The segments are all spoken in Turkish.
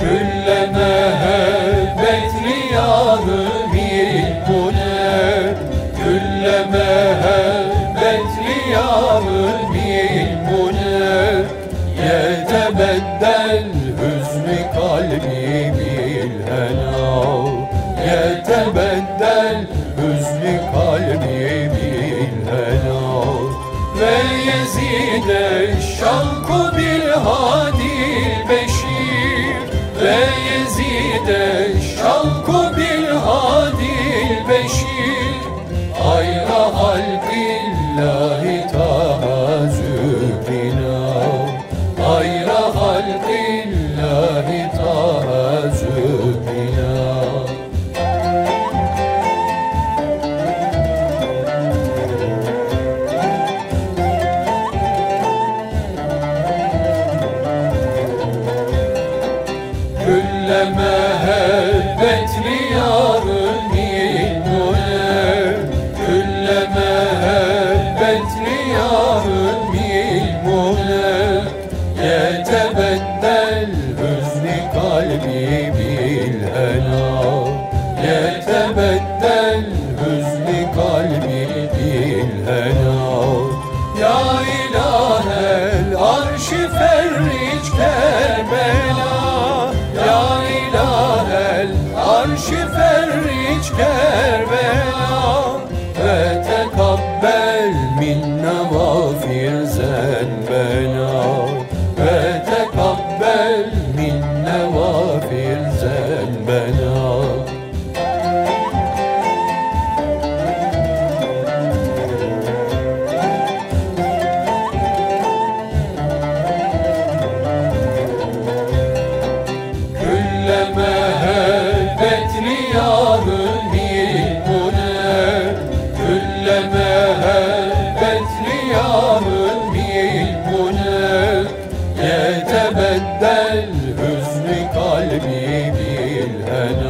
külleme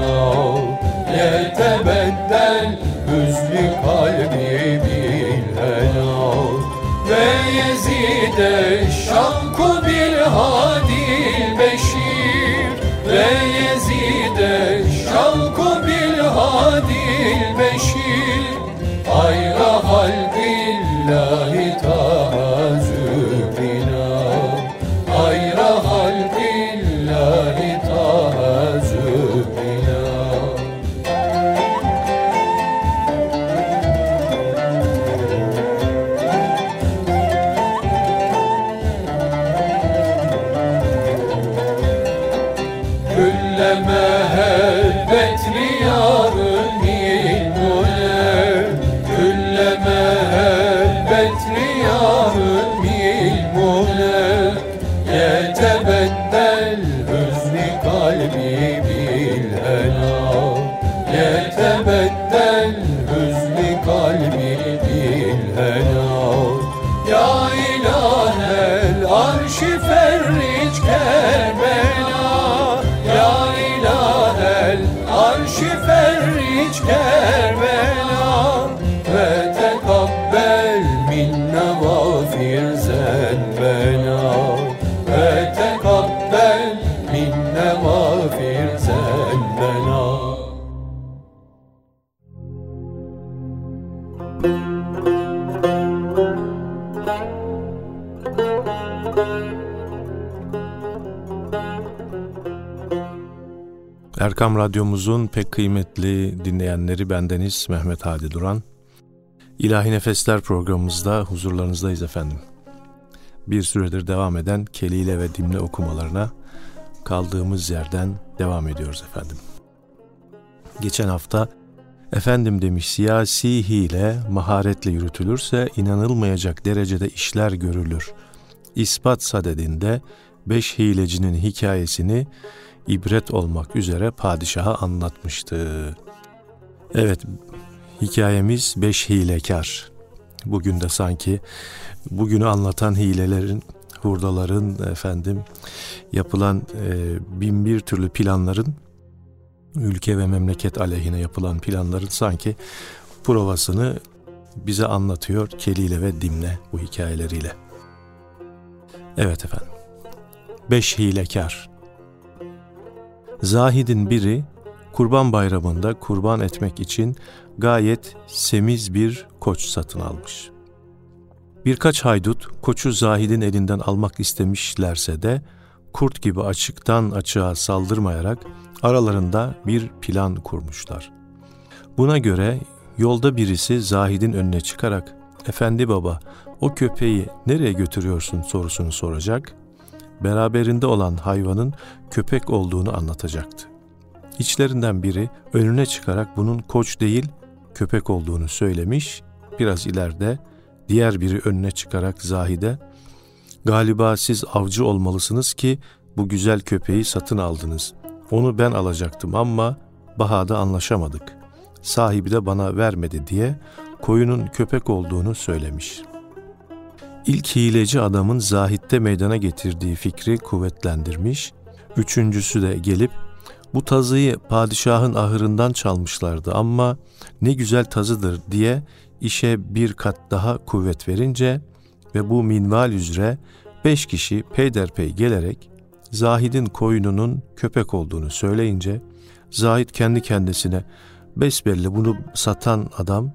Oh. Erkam Radyomuzun pek kıymetli dinleyenleri bendeniz Mehmet Hadi Duran. İlahi Nefesler programımızda huzurlarınızdayız efendim. Bir süredir devam eden keliyle ve dimle okumalarına kaldığımız yerden devam ediyoruz efendim. Geçen hafta efendim demiş siyasi hile maharetle yürütülürse inanılmayacak derecede işler görülür. İspat sadedinde beş hilecinin hikayesini ibret olmak üzere padişaha anlatmıştı. Evet, hikayemiz beş hilekar. Bugün de sanki bugünü anlatan hilelerin, hurdaların, efendim yapılan e, bin bir türlü planların, ülke ve memleket aleyhine yapılan planların sanki provasını bize anlatıyor keliyle ve dimle bu hikayeleriyle. Evet efendim. Beş hilekar Zahidin biri kurban bayramında kurban etmek için gayet semiz bir koç satın almış. Birkaç haydut koçu Zahid'in elinden almak istemişlerse de kurt gibi açıktan açığa saldırmayarak aralarında bir plan kurmuşlar. Buna göre yolda birisi Zahid'in önüne çıkarak ''Efendi baba o köpeği nereye götürüyorsun?'' sorusunu soracak. Beraberinde olan hayvanın köpek olduğunu anlatacaktı. İçlerinden biri önüne çıkarak bunun koç değil köpek olduğunu söylemiş. Biraz ileride diğer biri önüne çıkarak Zahide Galiba siz avcı olmalısınız ki bu güzel köpeği satın aldınız. Onu ben alacaktım ama bahada anlaşamadık. Sahibi de bana vermedi diye koyunun köpek olduğunu söylemiş. İlk hileci adamın zahitte meydana getirdiği fikri kuvvetlendirmiş. Üçüncüsü de gelip bu tazıyı padişahın ahırından çalmışlardı ama ne güzel tazıdır diye işe bir kat daha kuvvet verince ve bu minval üzere beş kişi peyderpey gelerek Zahid'in koyununun köpek olduğunu söyleyince Zahid kendi kendisine besbelli bunu satan adam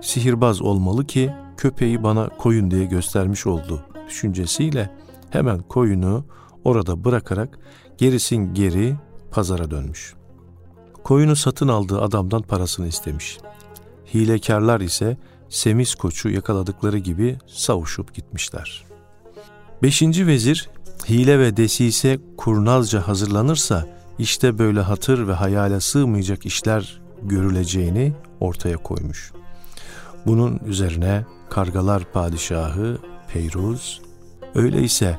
sihirbaz olmalı ki köpeği bana koyun diye göstermiş oldu düşüncesiyle hemen koyunu orada bırakarak gerisin geri pazara dönmüş. Koyunu satın aldığı adamdan parasını istemiş. Hilekarlar ise Semiz koçu yakaladıkları gibi savuşup gitmişler. Beşinci vezir hile ve desise kurnazca hazırlanırsa işte böyle hatır ve hayale sığmayacak işler görüleceğini ortaya koymuş. Bunun üzerine kargalar padişahı Peyruz öyleyse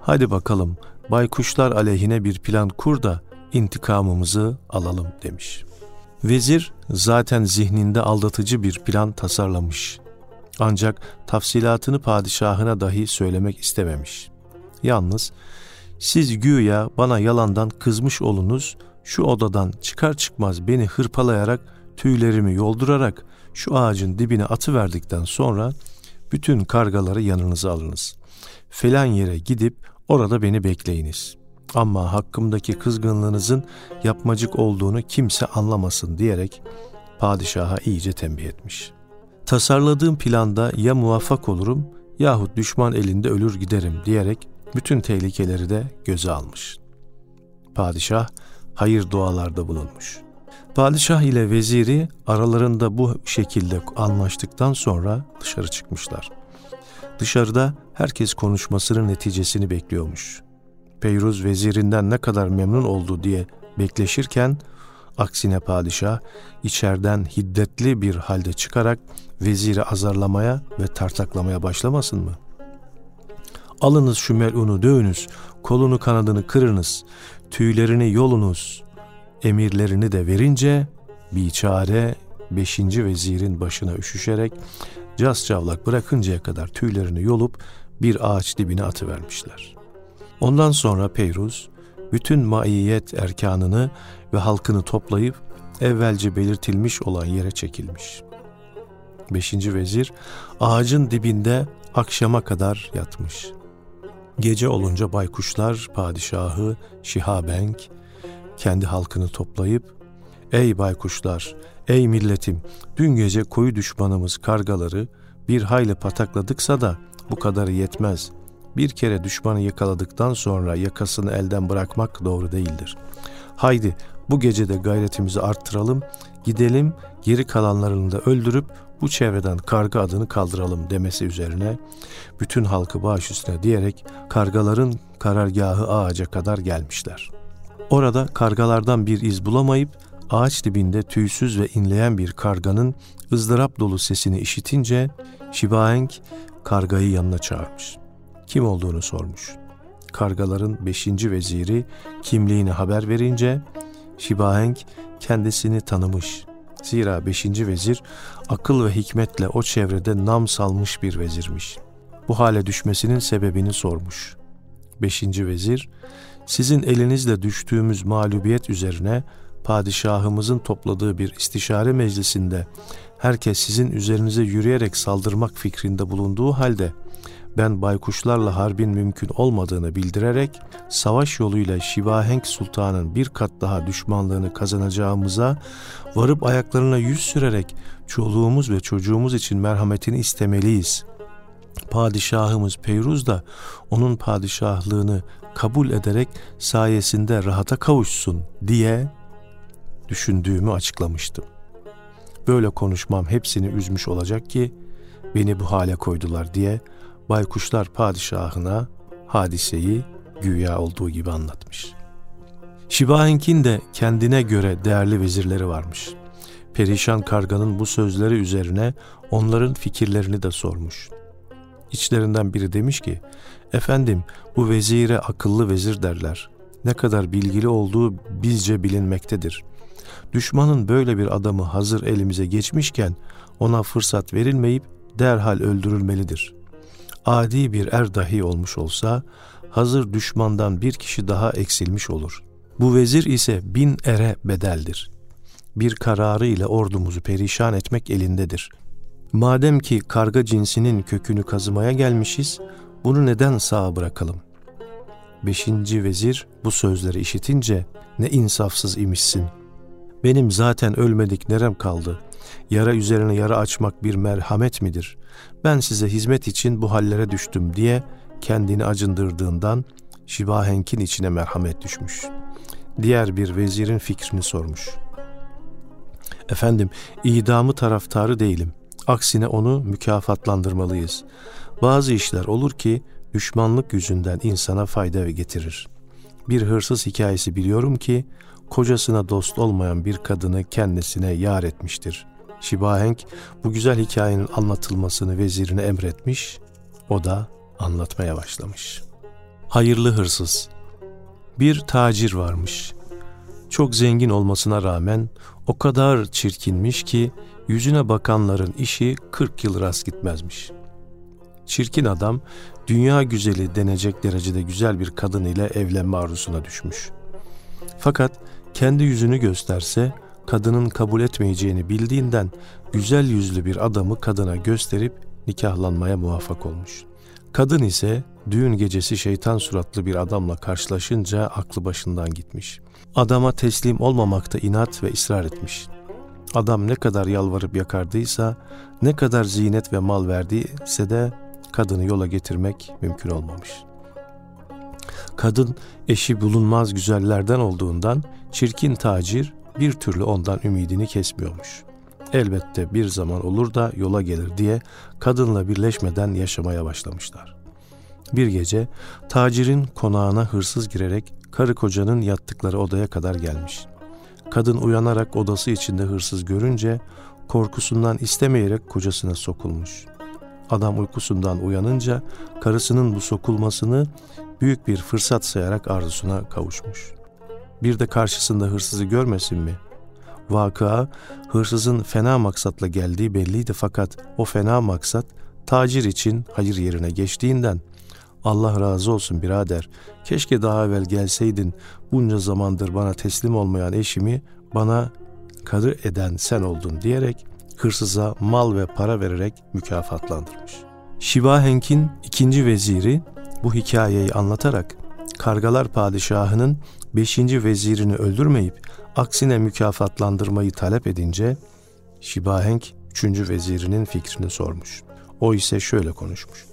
hadi bakalım baykuşlar aleyhine bir plan kur da intikamımızı alalım demiş. Vezir zaten zihninde aldatıcı bir plan tasarlamış. Ancak tafsilatını padişahına dahi söylemek istememiş. Yalnız siz güya bana yalandan kızmış olunuz, şu odadan çıkar çıkmaz beni hırpalayarak, tüylerimi yoldurarak şu ağacın dibine atıverdikten sonra bütün kargaları yanınıza alınız. Falan yere gidip orada beni bekleyiniz. Ama hakkımdaki kızgınlığınızın yapmacık olduğunu kimse anlamasın diyerek padişaha iyice tembih etmiş. Tasarladığım planda ya muvaffak olurum yahut düşman elinde ölür giderim diyerek bütün tehlikeleri de göze almış. Padişah hayır dualarda bulunmuş. Padişah ile veziri aralarında bu şekilde anlaştıktan sonra dışarı çıkmışlar. Dışarıda herkes konuşmasının neticesini bekliyormuş. Peyruz vezirinden ne kadar memnun oldu diye bekleşirken aksine padişah içeriden hiddetli bir halde çıkarak veziri azarlamaya ve tartaklamaya başlamasın mı? Alınız şu melunu dövünüz, kolunu kanadını kırınız, tüylerini yolunuz, emirlerini de verince biçare beşinci vezirin başına üşüşerek cas cavlak bırakıncaya kadar tüylerini yolup bir ağaç dibine atıvermişler. Ondan sonra Peyruz bütün maiyet erkanını ve halkını toplayıp evvelce belirtilmiş olan yere çekilmiş. Beşinci vezir ağacın dibinde akşama kadar yatmış. Gece olunca baykuşlar padişahı Şihabenk kendi halkını toplayıp Ey baykuşlar, ey milletim, dün gece koyu düşmanımız kargaları bir hayli patakladıksa da bu kadarı yetmez. Bir kere düşmanı yakaladıktan sonra yakasını elden bırakmak doğru değildir. Haydi bu gece de gayretimizi arttıralım, gidelim geri kalanlarını da öldürüp bu çevreden karga adını kaldıralım demesi üzerine bütün halkı baş üstüne diyerek kargaların karargahı ağaca kadar gelmişler. Orada kargalardan bir iz bulamayıp ağaç dibinde tüysüz ve inleyen bir karganın ızdırap dolu sesini işitince Şibaenk kargayı yanına çağırmış kim olduğunu sormuş. Kargaların beşinci veziri kimliğini haber verince Şibahenk kendisini tanımış. Zira beşinci vezir akıl ve hikmetle o çevrede nam salmış bir vezirmiş. Bu hale düşmesinin sebebini sormuş. Beşinci vezir, sizin elinizle düştüğümüz mağlubiyet üzerine padişahımızın topladığı bir istişare meclisinde herkes sizin üzerinize yürüyerek saldırmak fikrinde bulunduğu halde ben baykuşlarla harbin mümkün olmadığını bildirerek savaş yoluyla Şivahenk Sultan'ın bir kat daha düşmanlığını kazanacağımıza varıp ayaklarına yüz sürerek çoluğumuz ve çocuğumuz için merhametini istemeliyiz. Padişahımız Peyruz da onun padişahlığını kabul ederek sayesinde rahata kavuşsun diye düşündüğümü açıklamıştım. Böyle konuşmam hepsini üzmüş olacak ki beni bu hale koydular diye baykuşlar padişahına hadiseyi güya olduğu gibi anlatmış. Şibahenk'in de kendine göre değerli vezirleri varmış. Perişan karganın bu sözleri üzerine onların fikirlerini de sormuş. İçlerinden biri demiş ki, efendim bu vezire akıllı vezir derler. Ne kadar bilgili olduğu bizce bilinmektedir. Düşmanın böyle bir adamı hazır elimize geçmişken ona fırsat verilmeyip derhal öldürülmelidir. Adi bir er dahi olmuş olsa hazır düşmandan bir kişi daha eksilmiş olur. Bu vezir ise bin ere bedeldir. Bir kararı ile ordumuzu perişan etmek elindedir. Madem ki karga cinsinin kökünü kazımaya gelmişiz, bunu neden sağ bırakalım? Beşinci vezir bu sözleri işitince ne insafsız imişsin. Benim zaten ölmedik nerem kaldı. Yara üzerine yara açmak bir merhamet midir? Ben size hizmet için bu hallere düştüm diye kendini acındırdığından Şibahenk'in içine merhamet düşmüş. Diğer bir vezirin fikrini sormuş. Efendim, idamı taraftarı değilim. Aksine onu mükafatlandırmalıyız. Bazı işler olur ki düşmanlık yüzünden insana fayda getirir. Bir hırsız hikayesi biliyorum ki kocasına dost olmayan bir kadını kendisine yar etmiştir. Şibahenk bu güzel hikayenin anlatılmasını vezirine emretmiş, o da anlatmaya başlamış. Hayırlı hırsız Bir tacir varmış. Çok zengin olmasına rağmen o kadar çirkinmiş ki yüzüne bakanların işi 40 yıl rast gitmezmiş. Çirkin adam dünya güzeli denecek derecede güzel bir kadın ile evlenme arzusuna düşmüş. Fakat kendi yüzünü gösterse kadının kabul etmeyeceğini bildiğinden güzel yüzlü bir adamı kadına gösterip nikahlanmaya muvaffak olmuş. Kadın ise düğün gecesi şeytan suratlı bir adamla karşılaşınca aklı başından gitmiş. Adama teslim olmamakta inat ve ısrar etmiş. Adam ne kadar yalvarıp yakardıysa, ne kadar zinet ve mal verdiyse de kadını yola getirmek mümkün olmamış. Kadın eşi bulunmaz güzellerden olduğundan çirkin tacir bir türlü ondan ümidini kesmiyormuş. Elbette bir zaman olur da yola gelir diye kadınla birleşmeden yaşamaya başlamışlar. Bir gece tacirin konağına hırsız girerek karı kocanın yattıkları odaya kadar gelmiş. Kadın uyanarak odası içinde hırsız görünce korkusundan istemeyerek kocasına sokulmuş. Adam uykusundan uyanınca karısının bu sokulmasını büyük bir fırsat sayarak arzusuna kavuşmuş. Bir de karşısında hırsızı görmesin mi? Vakıa hırsızın fena maksatla geldiği belliydi fakat o fena maksat tacir için hayır yerine geçtiğinden Allah razı olsun birader. Keşke daha evvel gelseydin. Bunca zamandır bana teslim olmayan eşimi bana karı eden sen oldun diyerek hırsıza mal ve para vererek mükafatlandırmış. Şivahenk'in ikinci veziri bu hikayeyi anlatarak Kargalar Padişahı'nın beşinci vezirini öldürmeyip aksine mükafatlandırmayı talep edince Şibahenk üçüncü vezirinin fikrini sormuş. O ise şöyle konuşmuş.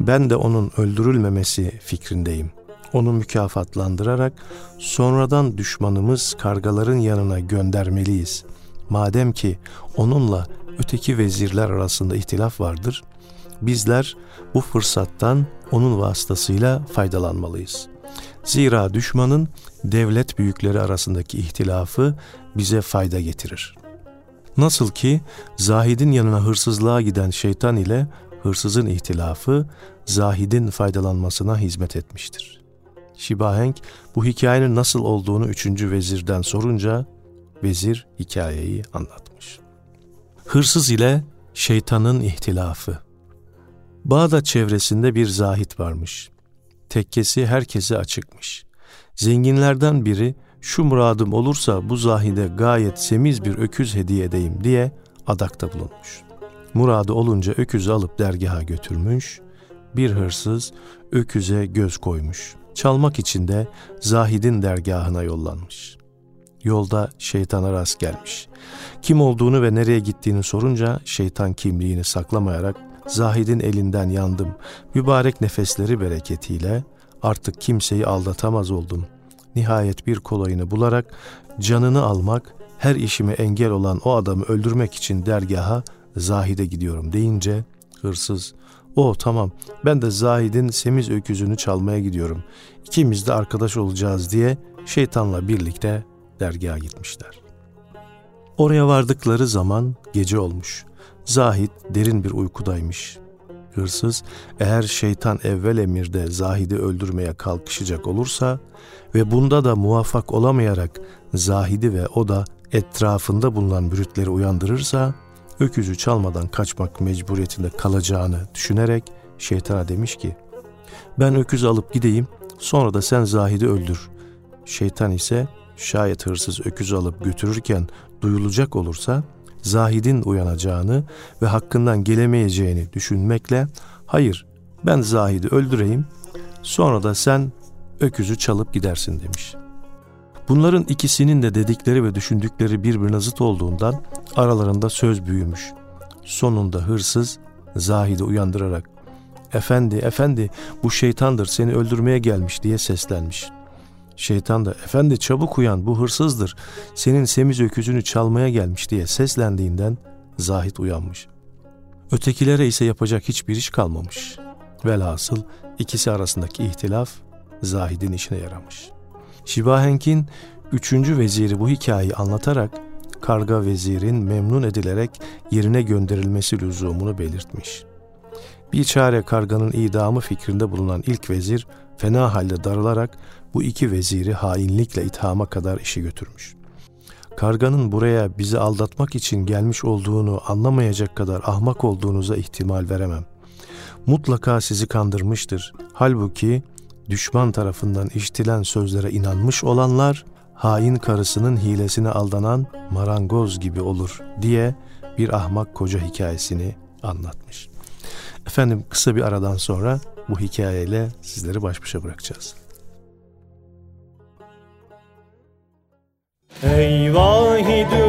Ben de onun öldürülmemesi fikrindeyim. Onu mükafatlandırarak sonradan düşmanımız kargaların yanına göndermeliyiz. Madem ki onunla öteki vezirler arasında ihtilaf vardır, bizler bu fırsattan onun vasıtasıyla faydalanmalıyız. Zira düşmanın devlet büyükleri arasındaki ihtilafı bize fayda getirir. Nasıl ki zahidin yanına hırsızlığa giden şeytan ile hırsızın ihtilafı zahidin faydalanmasına hizmet etmiştir. Şibahenk bu hikayenin nasıl olduğunu üçüncü vezirden sorunca vezir hikayeyi anlatmış. Hırsız ile şeytanın ihtilafı Bağdat çevresinde bir zahit varmış. Tekkesi herkese açıkmış. Zenginlerden biri şu muradım olursa bu zahide gayet semiz bir öküz hediye edeyim diye adakta bulunmuş. Muradı olunca öküzü alıp dergaha götürmüş, bir hırsız öküze göz koymuş. Çalmak için de Zahid'in dergahına yollanmış. Yolda şeytana rast gelmiş. Kim olduğunu ve nereye gittiğini sorunca şeytan kimliğini saklamayarak Zahid'in elinden yandım. Mübarek nefesleri bereketiyle artık kimseyi aldatamaz oldum. Nihayet bir kolayını bularak canını almak, her işime engel olan o adamı öldürmek için dergaha Zahid'e gidiyorum deyince hırsız o tamam ben de Zahid'in semiz öküzünü çalmaya gidiyorum. İkimiz de arkadaş olacağız diye şeytanla birlikte dergaha gitmişler. Oraya vardıkları zaman gece olmuş. Zahid derin bir uykudaymış. Hırsız eğer şeytan evvel emirde Zahid'i öldürmeye kalkışacak olursa ve bunda da muvaffak olamayarak Zahid'i ve o da etrafında bulunan müritleri uyandırırsa öküzü çalmadan kaçmak mecburiyetinde kalacağını düşünerek şeytana demiş ki ben öküz alıp gideyim sonra da sen Zahid'i öldür. Şeytan ise şayet hırsız öküz alıp götürürken duyulacak olursa Zahid'in uyanacağını ve hakkından gelemeyeceğini düşünmekle hayır ben Zahid'i öldüreyim sonra da sen öküzü çalıp gidersin demiş. Bunların ikisinin de dedikleri ve düşündükleri birbirine zıt olduğundan aralarında söz büyümüş. Sonunda hırsız Zahid'i uyandırarak ''Efendi, efendi bu şeytandır seni öldürmeye gelmiş.'' diye seslenmiş. Şeytan da efendi çabuk uyan bu hırsızdır senin semiz öküzünü çalmaya gelmiş diye seslendiğinden Zahid uyanmış. Ötekilere ise yapacak hiçbir iş kalmamış. Velhasıl ikisi arasındaki ihtilaf Zahid'in işine yaramış. Şibahenk'in üçüncü veziri bu hikayeyi anlatarak karga vezirin memnun edilerek yerine gönderilmesi lüzumunu belirtmiş. Bir çare karganın idamı fikrinde bulunan ilk vezir fena halde darılarak bu iki veziri hainlikle ithama kadar işi götürmüş. Karganın buraya bizi aldatmak için gelmiş olduğunu anlamayacak kadar ahmak olduğunuza ihtimal veremem. Mutlaka sizi kandırmıştır. Halbuki düşman tarafından iştilen sözlere inanmış olanlar hain karısının hilesine aldanan marangoz gibi olur diye bir ahmak koca hikayesini anlatmış. Efendim kısa bir aradan sonra bu hikayeyle sizleri baş başa bırakacağız. Ey vahidü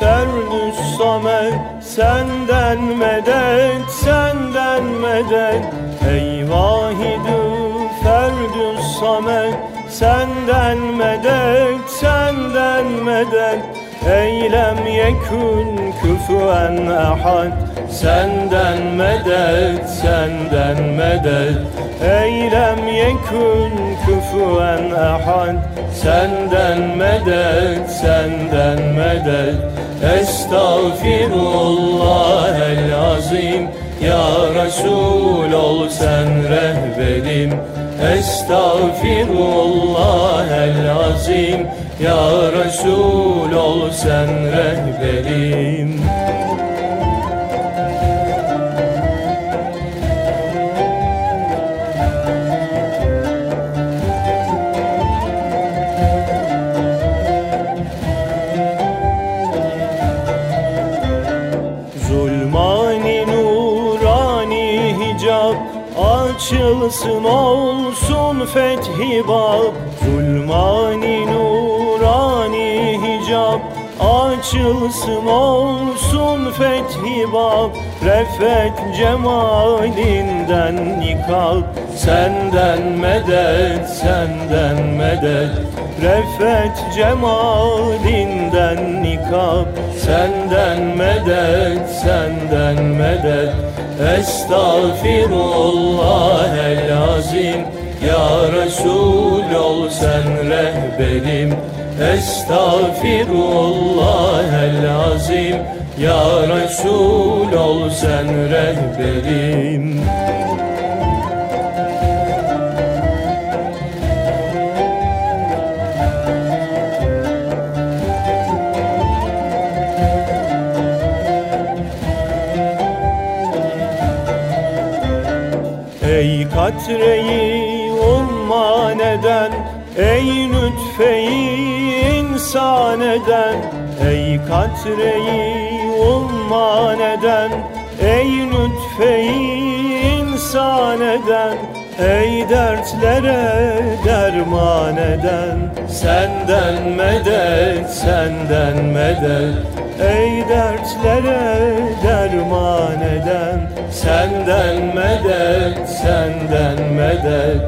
ferdü samet Senden medet, senden medet. Ey vahidü ferdü samet Senden medet, senden medet Eylem yekun küfüen ahad. Senden medet, senden medet. Eylem yekun küfüen ahad. Senden medet, senden medet. Estağfirullah el azim. Ya Resul ol sen rehberim Estağfirullah el azim Ya Resul ol sen rehberim. Açılsın olsun fethi bab Zulmani nurani hicab. Açılsın olsun fethi bab Refet cemalinden nikab. Senden medet, senden medet Refet cemalinden nikab. Senden medet, senden medet Estağfirullah el azim Ya Resul ol sen rehberim Estağfirullah el azim Ya Resul ol sen rehberim. Ey katreyi umman eden Ey lütfeyi insan eden Ey katreyi umman eden Ey lütfeyi ihsan eden Ey dertlere derman eden Senden medet, senden medet Ey dertlere derman eden Senden medet, senden medet.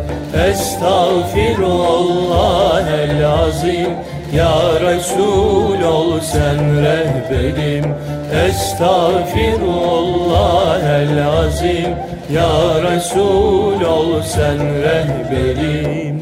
Estağfirullah el azim Ya Resul ol sen rehberim. Estağfirullah el azim Ya Resul ol sen rehberim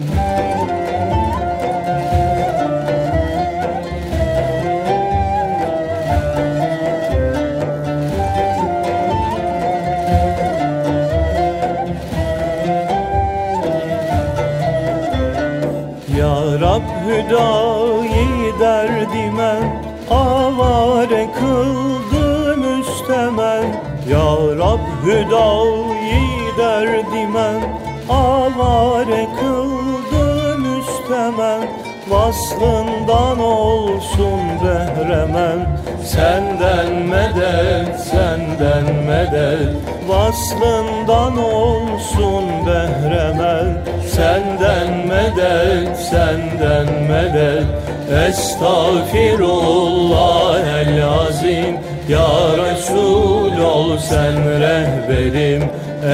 Rab hüdayi derdime avare kıldı müstemen Ya Rab hüdayi derdime avare kıldı müstemen Vaslından olsun behremen. Senden medet, senden medet. Vaslından olsun behremen. Senden medet, senden medet. Estağfirullah el azim. Ya Resul ol sen rehberim.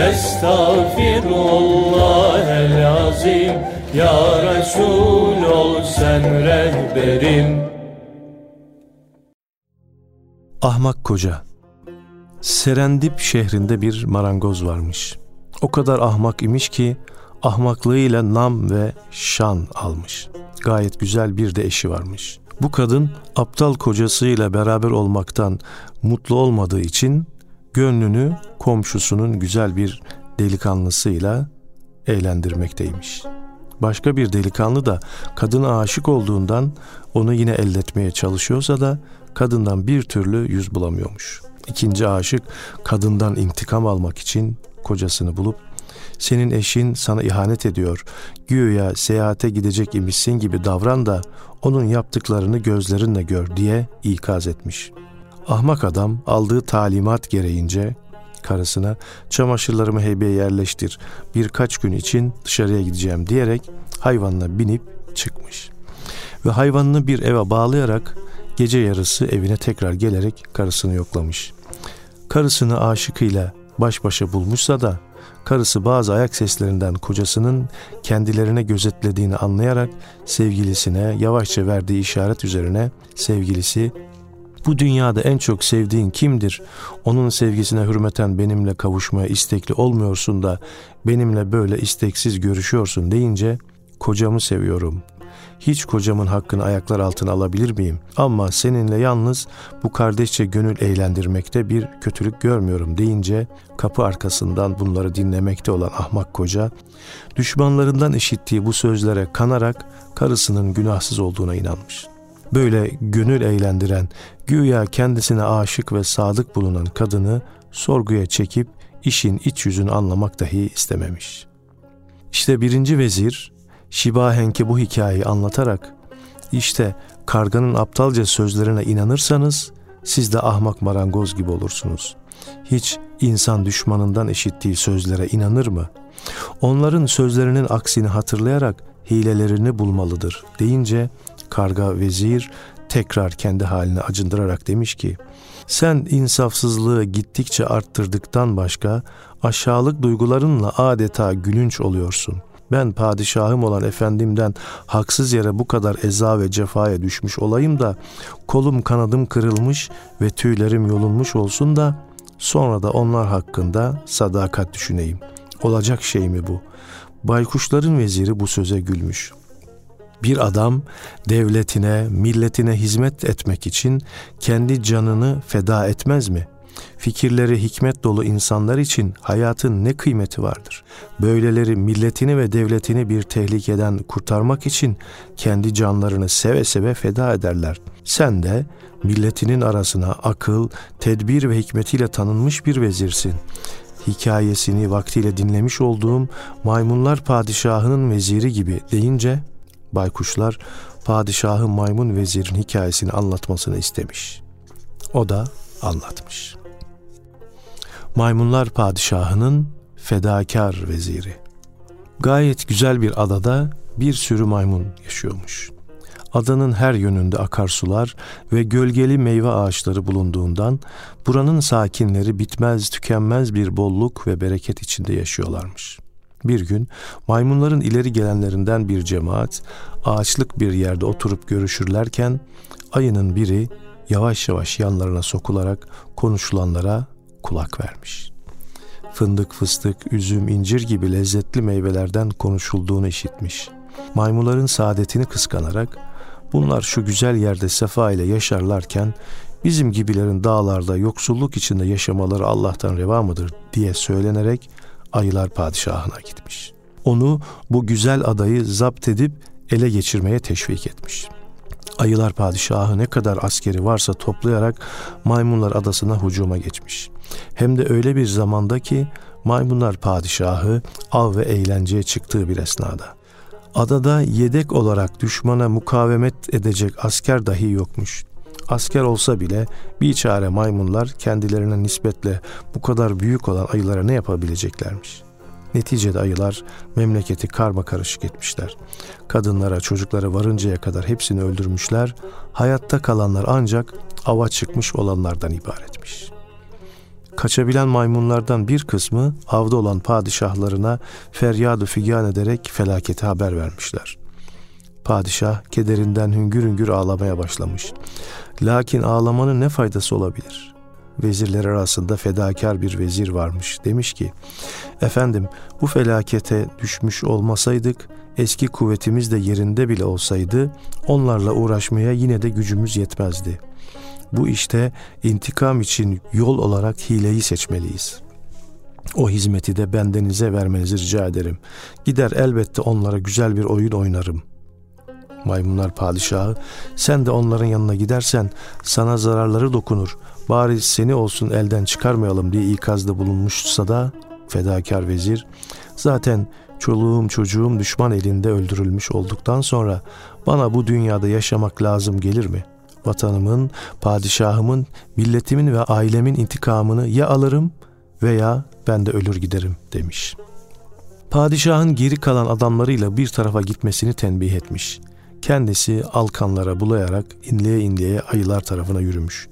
Estağfirullah el azim Ya Resul ol sen rehberim Ahmak Koca Serendip şehrinde bir marangoz varmış. O kadar ahmak imiş ki ahmaklığıyla nam ve şan almış. Gayet güzel bir de eşi varmış. Bu kadın aptal kocasıyla beraber olmaktan mutlu olmadığı için gönlünü komşusunun güzel bir delikanlısıyla eğlendirmekteymiş. Başka bir delikanlı da kadına aşık olduğundan onu yine elde etmeye çalışıyorsa da kadından bir türlü yüz bulamıyormuş. İkinci aşık kadından intikam almak için kocasını bulup senin eşin sana ihanet ediyor. Güya seyahate gidecek imişsin gibi davran da onun yaptıklarını gözlerinle gör diye ikaz etmiş. Ahmak adam aldığı talimat gereğince karısına çamaşırlarımı heybeye yerleştir birkaç gün için dışarıya gideceğim diyerek hayvanına binip çıkmış. Ve hayvanını bir eve bağlayarak gece yarısı evine tekrar gelerek karısını yoklamış. Karısını aşıkıyla baş başa bulmuşsa da karısı bazı ayak seslerinden kocasının kendilerine gözetlediğini anlayarak sevgilisine yavaşça verdiği işaret üzerine sevgilisi bu dünyada en çok sevdiğin kimdir? Onun sevgisine hürmeten benimle kavuşmaya istekli olmuyorsun da benimle böyle isteksiz görüşüyorsun deyince kocamı seviyorum. Hiç kocamın hakkını ayaklar altına alabilir miyim? Ama seninle yalnız bu kardeşçe gönül eğlendirmekte bir kötülük görmüyorum deyince kapı arkasından bunları dinlemekte olan ahmak koca düşmanlarından işittiği bu sözlere kanarak karısının günahsız olduğuna inanmış. Böyle gönül eğlendiren, güya kendisine aşık ve sadık bulunan kadını sorguya çekip işin iç yüzünü anlamak dahi istememiş. İşte birinci vezir Şibahenk'e bu hikayeyi anlatarak işte karganın aptalca sözlerine inanırsanız siz de ahmak marangoz gibi olursunuz. Hiç insan düşmanından işittiği sözlere inanır mı? Onların sözlerinin aksini hatırlayarak hilelerini bulmalıdır deyince karga vezir tekrar kendi haline acındırarak demiş ki sen insafsızlığı gittikçe arttırdıktan başka aşağılık duygularınla adeta gülünç oluyorsun. Ben padişahım olan efendimden haksız yere bu kadar eza ve cefaya düşmüş olayım da kolum kanadım kırılmış ve tüylerim yolunmuş olsun da sonra da onlar hakkında sadakat düşüneyim. Olacak şey mi bu? Baykuşların veziri bu söze gülmüş. Bir adam devletine, milletine hizmet etmek için kendi canını feda etmez mi? Fikirleri hikmet dolu insanlar için hayatın ne kıymeti vardır? Böyleleri milletini ve devletini bir tehlikeden kurtarmak için kendi canlarını seve seve feda ederler. Sen de milletinin arasına akıl, tedbir ve hikmetiyle tanınmış bir vezirsin hikayesini vaktiyle dinlemiş olduğum maymunlar padişahının veziri gibi deyince baykuşlar padişahı maymun vezirin hikayesini anlatmasını istemiş. O da anlatmış. Maymunlar padişahının fedakar veziri. Gayet güzel bir adada bir sürü maymun yaşıyormuş. Adanın her yönünde akarsular ve gölgeli meyve ağaçları bulunduğundan buranın sakinleri bitmez tükenmez bir bolluk ve bereket içinde yaşıyorlarmış. Bir gün maymunların ileri gelenlerinden bir cemaat ağaçlık bir yerde oturup görüşürlerken ayının biri yavaş yavaş yanlarına sokularak konuşulanlara kulak vermiş. Fındık, fıstık, üzüm, incir gibi lezzetli meyvelerden konuşulduğunu işitmiş. Maymunların saadetini kıskanarak bunlar şu güzel yerde sefa ile yaşarlarken bizim gibilerin dağlarda yoksulluk içinde yaşamaları Allah'tan reva mıdır diye söylenerek ayılar padişahına gitmiş. Onu bu güzel adayı zapt edip ele geçirmeye teşvik etmiş. Ayılar padişahı ne kadar askeri varsa toplayarak maymunlar adasına hücuma geçmiş. Hem de öyle bir zamanda ki maymunlar padişahı av ve eğlenceye çıktığı bir esnada. Adada yedek olarak düşmana mukavemet edecek asker dahi yokmuş. Asker olsa bile bir çare maymunlar kendilerine nispetle bu kadar büyük olan ayılara ne yapabileceklermiş? Neticede ayılar memleketi karma karışık etmişler. Kadınlara, çocuklara varıncaya kadar hepsini öldürmüşler. Hayatta kalanlar ancak ava çıkmış olanlardan ibaretmiş. Kaçabilen maymunlardan bir kısmı avda olan padişahlarına feryadu figan ederek felaketi haber vermişler. Padişah kederinden hüngür hüngür ağlamaya başlamış. Lakin ağlamanın ne faydası olabilir? Vezirler arasında fedakar bir vezir varmış. Demiş ki, efendim bu felakete düşmüş olmasaydık, eski kuvvetimiz de yerinde bile olsaydı, onlarla uğraşmaya yine de gücümüz yetmezdi. Bu işte intikam için yol olarak hileyi seçmeliyiz. O hizmeti de bendenize vermenizi rica ederim. Gider elbette onlara güzel bir oyun oynarım.'' Maymunlar padişahı sen de onların yanına gidersen sana zararları dokunur. Bari seni olsun elden çıkarmayalım diye ikazda bulunmuşsa da fedakar vezir zaten çoluğum çocuğum düşman elinde öldürülmüş olduktan sonra bana bu dünyada yaşamak lazım gelir mi? Vatanımın, padişahımın, milletimin ve ailemin intikamını ya alırım veya ben de ölür giderim demiş. Padişahın geri kalan adamlarıyla bir tarafa gitmesini tembih etmiş. Kendisi alkanlara bulayarak inleye inleye ayılar tarafına yürümüş.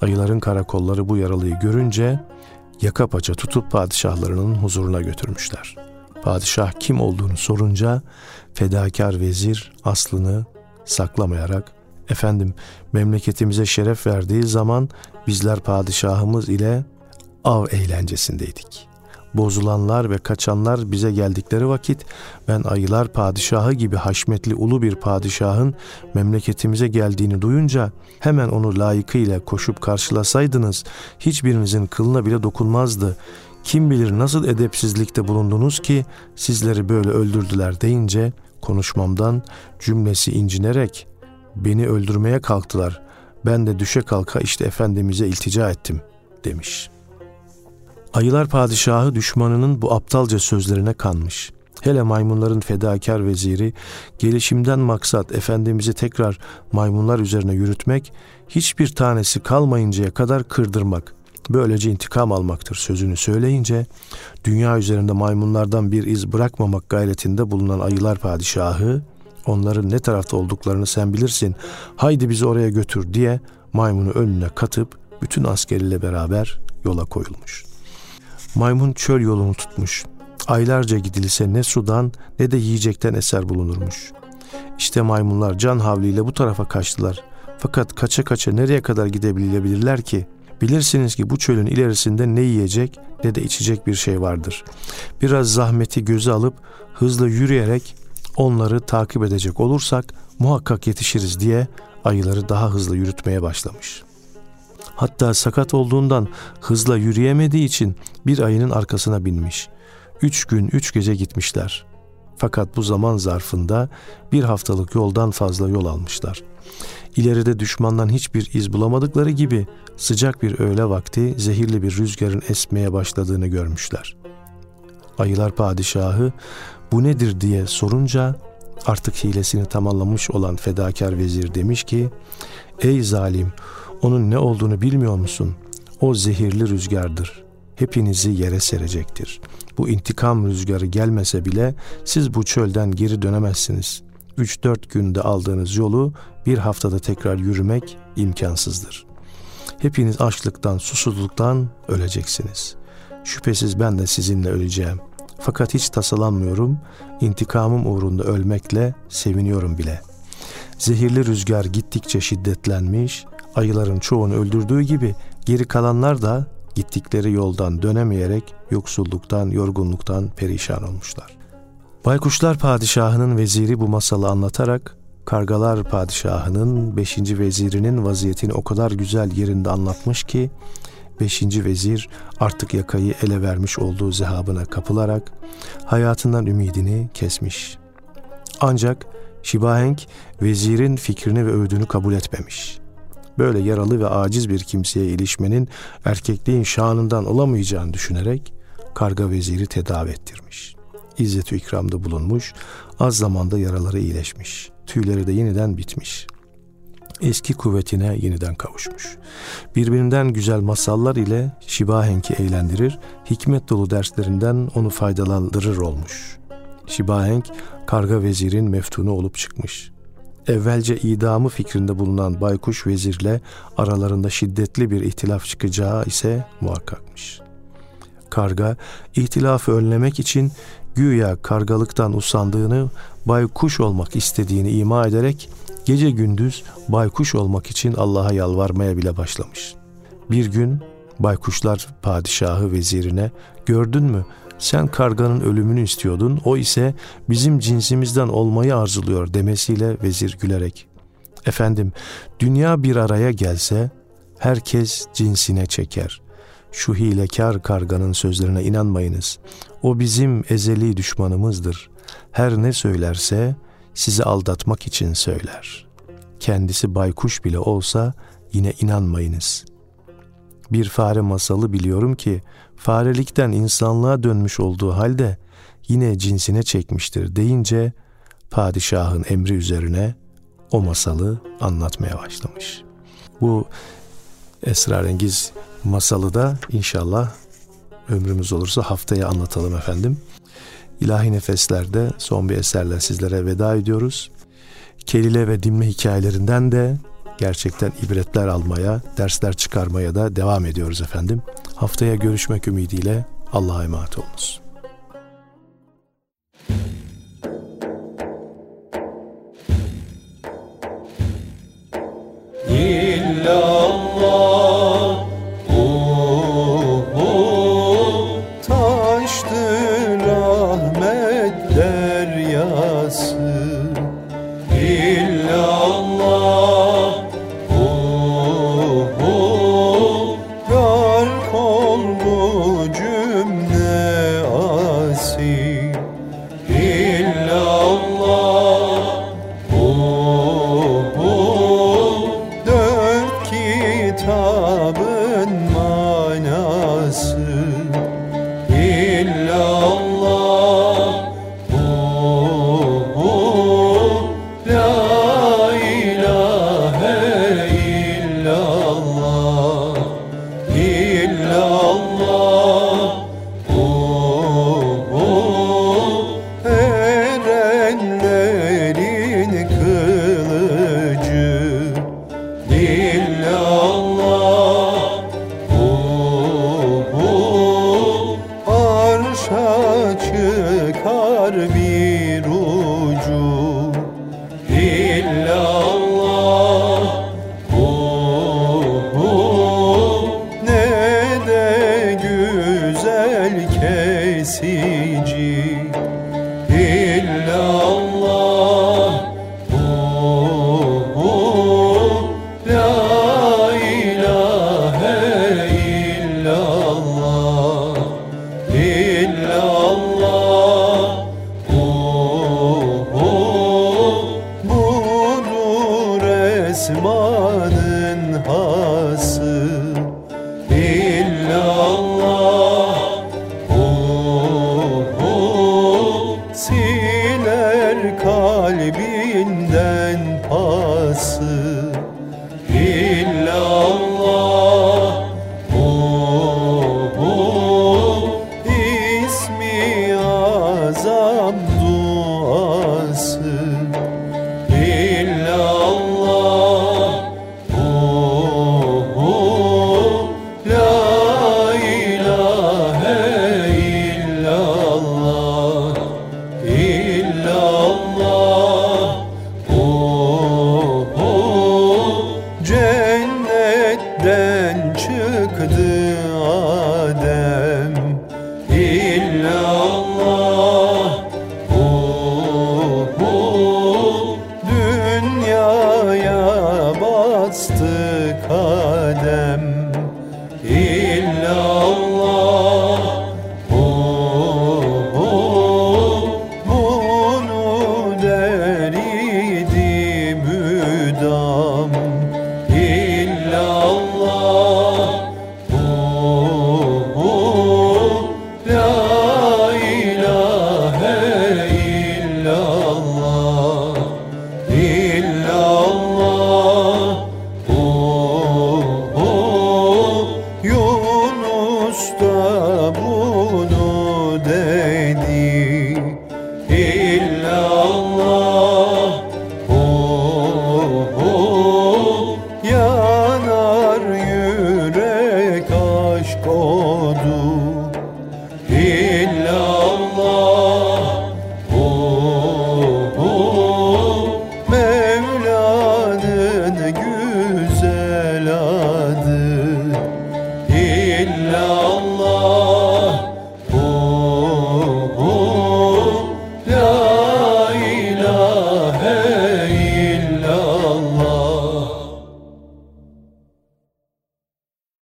Ayıların karakolları bu yaralıyı görünce yaka paça tutup padişahlarının huzuruna götürmüşler. Padişah kim olduğunu sorunca fedakar vezir aslını saklamayarak efendim memleketimize şeref verdiği zaman bizler padişahımız ile av eğlencesindeydik bozulanlar ve kaçanlar bize geldikleri vakit ben ayılar padişahı gibi haşmetli ulu bir padişahın memleketimize geldiğini duyunca hemen onu layıkıyla koşup karşılasaydınız hiçbirinizin kılına bile dokunmazdı. Kim bilir nasıl edepsizlikte bulundunuz ki sizleri böyle öldürdüler deyince konuşmamdan cümlesi incinerek beni öldürmeye kalktılar. Ben de düşe kalka işte Efendimiz'e iltica ettim demiş.'' Ayılar padişahı düşmanının bu aptalca sözlerine kanmış. Hele maymunların fedakar veziri, gelişimden maksat Efendimiz'i tekrar maymunlar üzerine yürütmek, hiçbir tanesi kalmayıncaya kadar kırdırmak, böylece intikam almaktır sözünü söyleyince, dünya üzerinde maymunlardan bir iz bırakmamak gayretinde bulunan ayılar padişahı, onların ne tarafta olduklarını sen bilirsin, haydi bizi oraya götür diye maymunu önüne katıp bütün askeriyle beraber yola koyulmuş.'' Maymun çöl yolunu tutmuş. Aylarca gidilse ne sudan ne de yiyecekten eser bulunurmuş. İşte maymunlar can havliyle bu tarafa kaçtılar. Fakat kaça kaça nereye kadar gidebilirler ki? Bilirsiniz ki bu çölün ilerisinde ne yiyecek ne de içecek bir şey vardır. Biraz zahmeti göze alıp hızla yürüyerek onları takip edecek olursak muhakkak yetişiriz diye ayıları daha hızlı yürütmeye başlamış.'' Hatta sakat olduğundan hızla yürüyemediği için bir ayının arkasına binmiş. Üç gün üç gece gitmişler. Fakat bu zaman zarfında bir haftalık yoldan fazla yol almışlar. İleride düşmandan hiçbir iz bulamadıkları gibi sıcak bir öğle vakti zehirli bir rüzgarın esmeye başladığını görmüşler. Ayılar padişahı bu nedir diye sorunca artık hilesini tamamlamış olan fedakar vezir demiş ki Ey zalim onun ne olduğunu bilmiyor musun? O zehirli rüzgardır. Hepinizi yere serecektir. Bu intikam rüzgarı gelmese bile siz bu çölden geri dönemezsiniz. 3-4 günde aldığınız yolu bir haftada tekrar yürümek imkansızdır. Hepiniz açlıktan, susuzluktan öleceksiniz. Şüphesiz ben de sizinle öleceğim. Fakat hiç tasalanmıyorum, intikamım uğrunda ölmekle seviniyorum bile. Zehirli rüzgar gittikçe şiddetlenmiş, ayıların çoğunu öldürdüğü gibi geri kalanlar da gittikleri yoldan dönemeyerek yoksulluktan, yorgunluktan perişan olmuşlar. Baykuşlar padişahının veziri bu masalı anlatarak Kargalar padişahının beşinci vezirinin vaziyetini o kadar güzel yerinde anlatmış ki beşinci vezir artık yakayı ele vermiş olduğu zehabına kapılarak hayatından ümidini kesmiş. Ancak Şibahenk vezirin fikrini ve övdüğünü kabul etmemiş. Böyle yaralı ve aciz bir kimseye ilişmenin erkekliğin şanından olamayacağını düşünerek karga veziri tedavi ettirmiş. İzzet-i ikramda bulunmuş, az zamanda yaraları iyileşmiş. Tüyleri de yeniden bitmiş. Eski kuvvetine yeniden kavuşmuş. Birbirinden güzel masallar ile Şibahenk'i eğlendirir, hikmet dolu derslerinden onu faydalandırır olmuş. Şibahenk, karga vezirin meftunu olup çıkmış. Evvelce idamı fikrinde bulunan Baykuş vezirle aralarında şiddetli bir ihtilaf çıkacağı ise muhakkakmış. Karga, ihtilafı önlemek için güya kargalıktan usandığını, baykuş olmak istediğini ima ederek gece gündüz baykuş olmak için Allah'a yalvarmaya bile başlamış. Bir gün baykuşlar padişahı vezirine gördün mü sen karganın ölümünü istiyordun o ise bizim cinsimizden olmayı arzuluyor demesiyle vezir gülerek efendim dünya bir araya gelse herkes cinsine çeker şu hilekar karganın sözlerine inanmayınız. O bizim ezeli düşmanımızdır. Her ne söylerse sizi aldatmak için söyler. Kendisi baykuş bile olsa yine inanmayınız. Bir fare masalı biliyorum ki farelikten insanlığa dönmüş olduğu halde yine cinsine çekmiştir deyince padişahın emri üzerine o masalı anlatmaya başlamış. Bu esrarengiz masalı da inşallah ömrümüz olursa haftaya anlatalım efendim. İlahi Nefesler'de son bir eserle sizlere veda ediyoruz. Kelile ve dinme hikayelerinden de gerçekten ibretler almaya, dersler çıkarmaya da devam ediyoruz efendim. Haftaya görüşmek ümidiyle Allah'a emanet olunuz. إلا Sevdanın hası